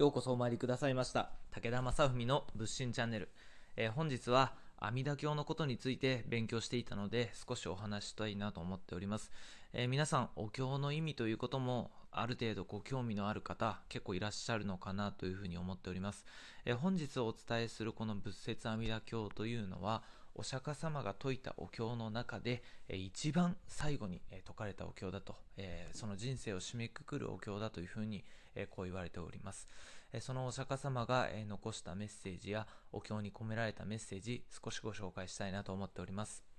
ようこそお参りくださいました。武田正文の仏心チャンネル、えー本日は阿弥陀経のことについて勉強していたので少しお話したいなと思っております、えー皆さんお経の意味ということもある程度ご興味のある方結構いらっしゃるのかなというふうに思っております、えー本日お伝えするこの仏説阿弥陀経というのはお釈迦様が説いたお経の中で、え一番最後に、えー説かれたお経だと、えその人生を締めくくるお経だというふうに、えこう言われております。えそのお釈迦様が、え残したメッセージやお経に込められたメッセージ、少しご紹介したいなと思っております。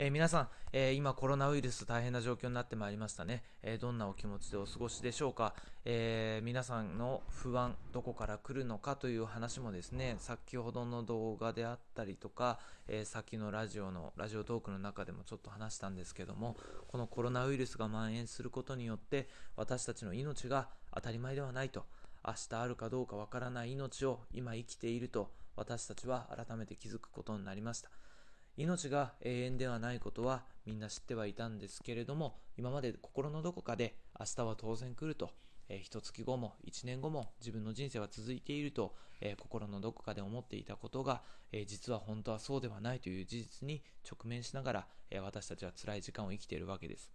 えー皆さん、えー今コロナウイルス大変な状況になってまいりましたね、えーどんなお気持ちでお過ごしでしょうか、え皆さんの不安どこから来るのかという話もですね先ほどの動画であったりとか、えー先のラジオのラジオトークの中でもちょっと話したんですけどもこのコロナウイルスが蔓延することによって私たちの命が当たり前ではないと。明日あるかどうかわからない命を今生きていると私たちは改めて気づくことになりました。命が永遠ではないことはみんな知ってはいたんですけれども今まで心のどこかで明日は当然来ると、えー、一月後も一年後も自分の人生は続いていると、えー心のどこかで思っていたことが、えー実は本当はそうではないという事実に直面しながら、えー私たちは辛い時間を生きているわけです。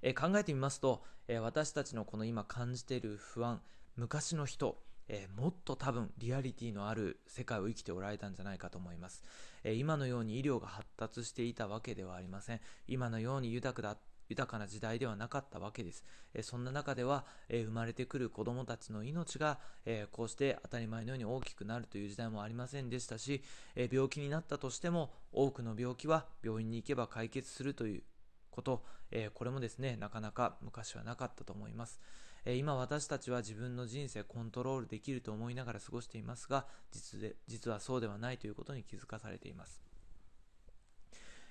え考えてみますと、え私たちのこの今感じている不安昔の人、えーもっと多分リアリティのある世界を生きておられたんじゃないかと思います、えー今のように医療が発達していたわけではありません。今のように豊か豊かな時代ではなかったわけです、えーそんな中では、えー生まれてくる子どもたちの命が、えーこうして当たり前のように大きくなるという時代もありませんでしたし、え病気になったとしても多くの病気は病院に行けば解決するということ、えーこれもですねなかなか昔はなかったと思います、えー今私たちは自分の人生コントロールできると思いながら過ごしていますが実で実はそうではないということに気づかされています。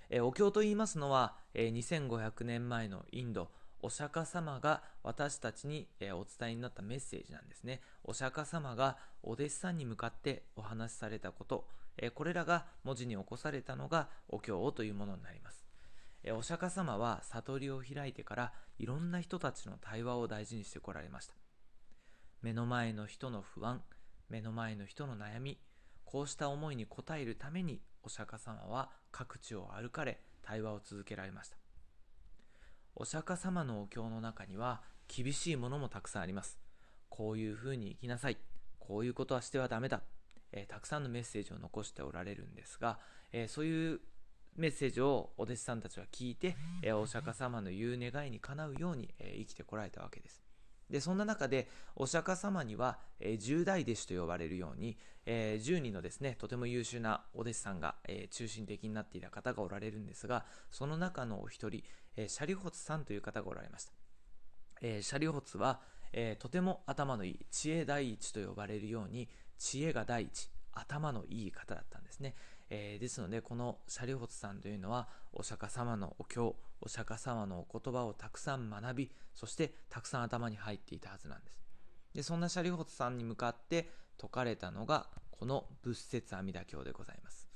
えーお経と言いますのは、えー2500年前のインドお釈迦様が私たちに、えお伝えになったメッセージなんですね。お釈迦様がお弟子さんに向かってお話しされたこと、えこれらが文字に起こされたのがお経というものになります。お釈迦様は悟りを開いてからいろんな人たちの対話を大事にしてこられました。目の前の人の不安目の前の人の悩みこうした思いに応えるためにお釈迦様は各地を歩かれ対話を続けられました。お釈迦様のお経の中には厳しいものもたくさんあります。こういうふうに生きなさい。こういうことはしてはダメだ、えーたくさんのメッセージを残しておられるんですが、えーそういうメッセージをお弟子さんたちは聞いて、えお釈迦様の言う願いにかなうように、え生きてこられたわけです。でそんな中でお釈迦様には、えー十大弟子と呼ばれるように、え10人のですねとても優秀なお弟子さんが、え中心的になっていた方がおられるんですがその中のお一人、えーシャリホツさんという方がおられました、えーシャリホツは、えとても頭のいい知恵第一と呼ばれるように知恵が第一頭のいい方だったんですね、えーですのでこのシャリホツさんというのはお釈迦様のお経お釈迦様のお言葉をたくさん学びそしてたくさん頭に入っていたはずなんです。でそんなシャリホツさんに向かって説かれたのがこの仏説阿弥陀経でございます。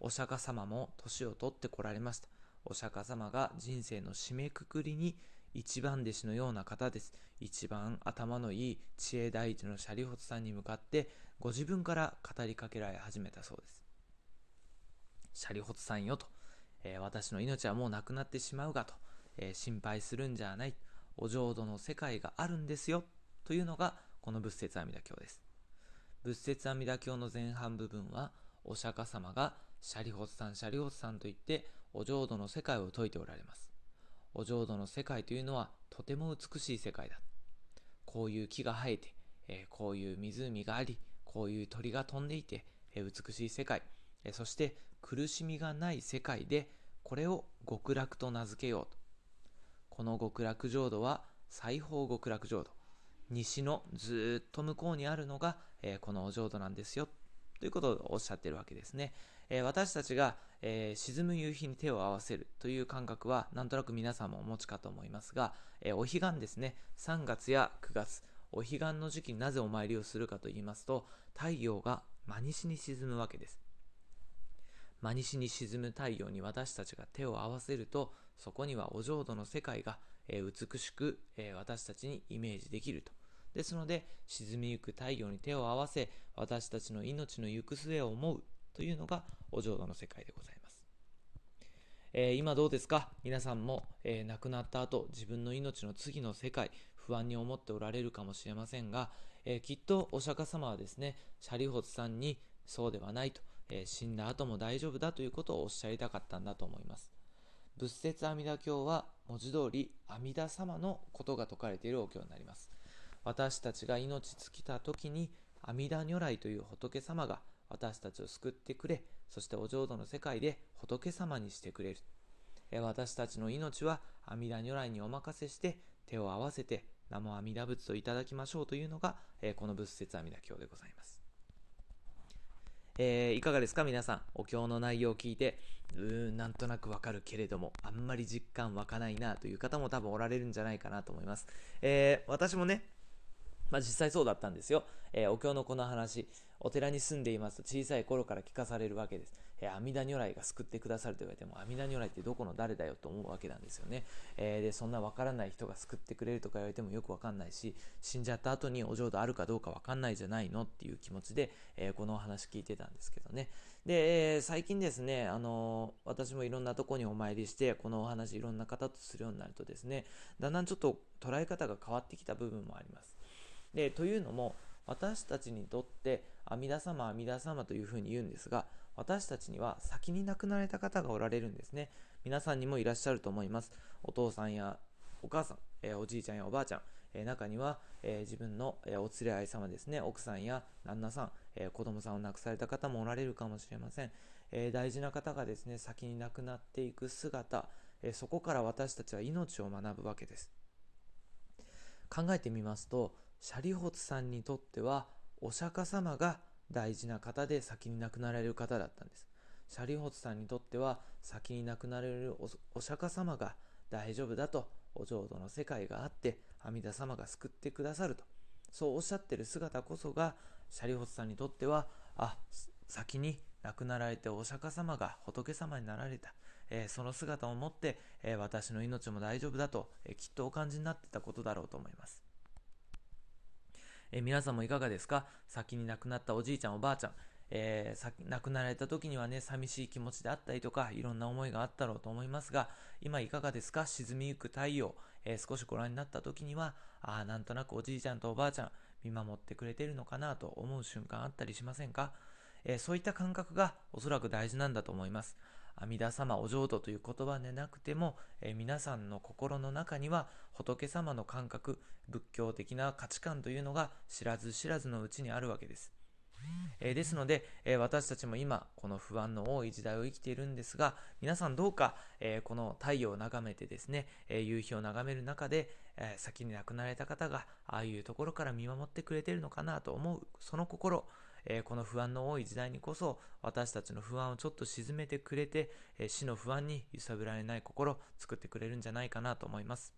お釈迦様も年を取ってこられました。お釈迦様が人生の締めくくりに一番弟子のような方です。一番頭のいい知恵第一のシャリホツさんに向かってご自分から語りかけられ始めたそうです。シャリホツさんよと、えー私の命はもうなくなってしまうがと、えー心配するんじゃない。お浄土の世界があるんですよ。というのがこの仏説阿弥陀経です。仏説阿弥陀経の前半部分はお釈迦様がシャリホツさんシャリホツさんと言ってお浄土の世界を説いておられます。お浄土の世界というのはとても美しい世界だ。こういう木が生えて、えーこういう湖がありこういう鳥が飛んでいて、えー美しい世界、えーそして苦しみがない世界でこれを極楽と名付けようと。この極楽浄土は西方極楽浄土。西のずっと向こうにあるのが、えーこのお浄土なんですよ。ということをおっしゃってるわけですね、えー私たちが、えー沈む夕日に手を合わせるという感覚はなんとなく皆さんもお持ちかと思いますが、えーお彼岸ですね。3月や9月。お彼岸の時期になぜお参りをするかと言いますと太陽が真西に沈むわけです。真西に沈む太陽に私たちが手を合わせるとそこにはお浄土の世界が、えー美しく、えー私たちにイメージできるとですので、沈みゆく太陽に手を合わせ、私たちの命の行く末を思うというのがお浄土の世界でございます。えー、今どうですか？皆さんも、えー、亡くなった後、自分の命の次の世界、不安に思っておられるかもしれませんが、えー、きっとお釈迦様はですね、シャリホツさんにそうではないと、え死んだ後も大丈夫だということをおっしゃりたかったんだと思います。仏説阿弥陀経は文字通り阿弥陀様のことが説かれているお経になります。私たちが命尽きた時に阿弥陀如来という仏様が私たちを救ってくれ、そしてお浄土の世界で仏様にしてくれる。私たちの命は阿弥陀如来にお任せして手を合わせて南無阿弥陀仏といただきましょうというのが、この仏説阿弥陀経でございます。えー、いかがですか？皆さん。お経の内容を聞いて、うーん、なんとなくわかるけれども、あんまり実感湧かないなという方も多分おられるんじゃないかなと思います。えー、私もね、まあ実際そうだったんですよ。えー、お経のこの話、お寺に住んでいますと小さい頃から聞かされるわけです。えー、阿弥陀如来が救ってくださると言われても、阿弥陀如来ってどこの誰だよと思うわけなんですよね。えー、で、そんなわからない人が救ってくれるとか言われてもよくわかんないし、死んじゃった後にお浄土あるかどうかわかんないじゃないのっていう気持ちで、えー、このお話聞いてたんですけどね。で、えー、最近ですね、あの私もいろんなとこにお参りして、このお話いろんな方とするようになるとですね、だんだんちょっと捉え方が変わってきた部分もあります。で、というのも、私たちにとって阿弥陀様阿弥陀様というふうに言うんですが私たちには先に亡くなられた方がおられるんですね。皆さんにもいらっしゃると思います。お父さんやお母さん、えー、おじいちゃんやおばあちゃん、えー、中には、えー、自分の、えお連れ合い様ですね。奥さんや旦那さん、え子供さんを亡くされた方もおられるかもしれません、え大事な方がですね先に亡くなっていく姿、えそこから私たちは命を学ぶわけです。考えてみますとシャリホツさんにとってはお釈迦様が大事な方で先に亡くなられる方だったんです。シャリホツさんにとっては先に亡くなられるお釈迦様が大丈夫だとお浄土の世界があって阿弥陀様が救ってくださるとそうおっしゃってる姿こそがシャリホツさんにとってはあ先に亡くなられてお釈迦様が仏様になられた、えー、その姿をもって、えー、私の命も大丈夫だと、えー、きっとお感じになってたことだろうと思います。え皆さんもいかがですか？先に亡くなったおじいちゃんおばあちゃん、えー、亡くなられた時にはね、寂しい気持ちであったりとか、いろんな思いがあったろうと思いますが、今いかがですか？沈みゆく太陽、えー、少しご覧になった時には、ああ、なんとなくおじいちゃんとおばあちゃん、見守ってくれてるのかなと思う瞬間あったりしませんか、えー、そういった感覚がおそらく大事なんだと思います。阿弥陀様お浄土という言葉でなくても、えー、皆さんの心の中には仏様の感覚仏教的な価値観というのが知らず知らずのうちにあるわけです。えー、ですので、えー、私たちも今この不安の多い時代を生きているんですが皆さんどうか、え、この太陽を眺めてですね、え夕日を眺める中で、え先に亡くなられた方がああいうところから見守ってくれているのかなと思うその心えー、この不安の多い時代にこそ私たちの不安をちょっと沈めてくれて、えー、死の不安に揺さぶられない心を作ってくれるんじゃないかなと思います。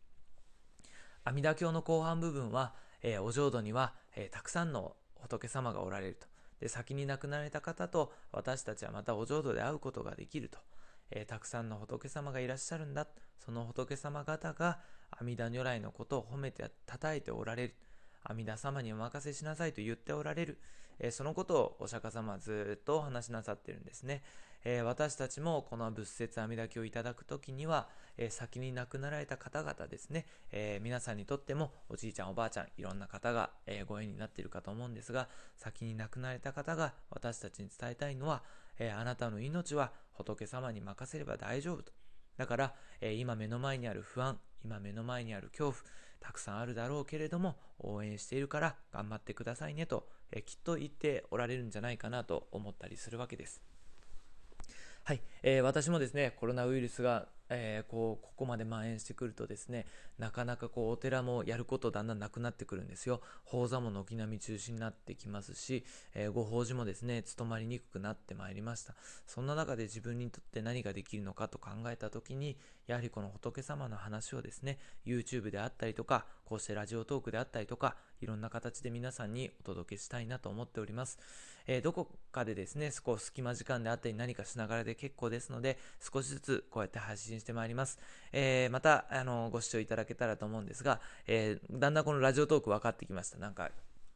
阿弥陀経の後半部分は、えー、お浄土には、えたくさんの仏様がおられると。で先に亡くなられた方と私たちはまたお浄土で会うことができると。えたくさんの仏様がいらっしゃるんだ。その仏様方が阿弥陀如来のことを褒めて称えておられる。阿弥陀様にお任せしなさいと言っておられる。えそのことをお釈迦様はずっとお話しなさってるんですね。え、私たちもこの仏説阿弥陀経をいただくときには、え、先に亡くなられた方々ですね、え、皆さんにとってもおじいちゃんおばあちゃんいろんな方が、えご縁になっているかと思うんですが先に亡くなられた方が私たちに伝えたいのは、えあなたの命は仏様に任せれば大丈夫とだから、え今目の前にある不安今目の前にある恐怖たくさんあるだろうけれども応援しているから頑張ってくださいねと、えきっと言っておられるんじゃないかなと思ったりするわけです。はい、えー、私もですね、コロナウイルスがえー、こうここまで蔓延してくるとですねなかなかこうお寺もやることだんだんなくなってくるんですよ。法座も軒並み中止になってきますし、えー、ご法事もですね務まりにくくなってまいりました。そんな中で自分にとって何ができるのかと考えた時にやはりこの仏様の話をですね YouTube であったりとかこうしてラジオトークであったりとかいろんな形で皆さんにお届けしたいなと思っております、えー、どこかでですね少し隙間時間であったり何かしながらで結構ですので少しずつこうやって配信してまいります。えー、また、あの、ご視聴いただけたらと思うんですが、えー、だんだんこのラジオトーク分かってきました。なんか、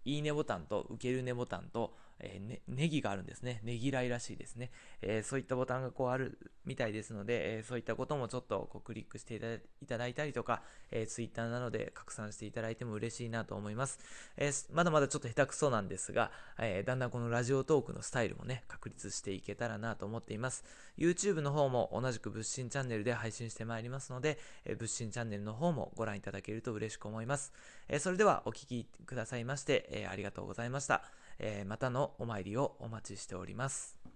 いいねボタンと受けるねボタンと、えー、ね、ネギがあるんですね。ねぎらいらしいですね。えー、そういったボタンがこうあるみたいですので、えー、そういったこともちょっとこうクリックしていただいたりとか、えー、Twitter などで拡散していただいても嬉しいなと思います。え、まだまだちょっと下手くそなんですが、え、だんだんこのラジオトークのスタイルもね、確立していけたらなと思っています。YouTube の方も同じく物心チャンネルで配信してまいりますので、え、物心チャンネルの方もご覧いただけると嬉しく思います。え、それではお聴きくださいまして、え、ありがとうございました。えー、またのお参りをお待ちしております。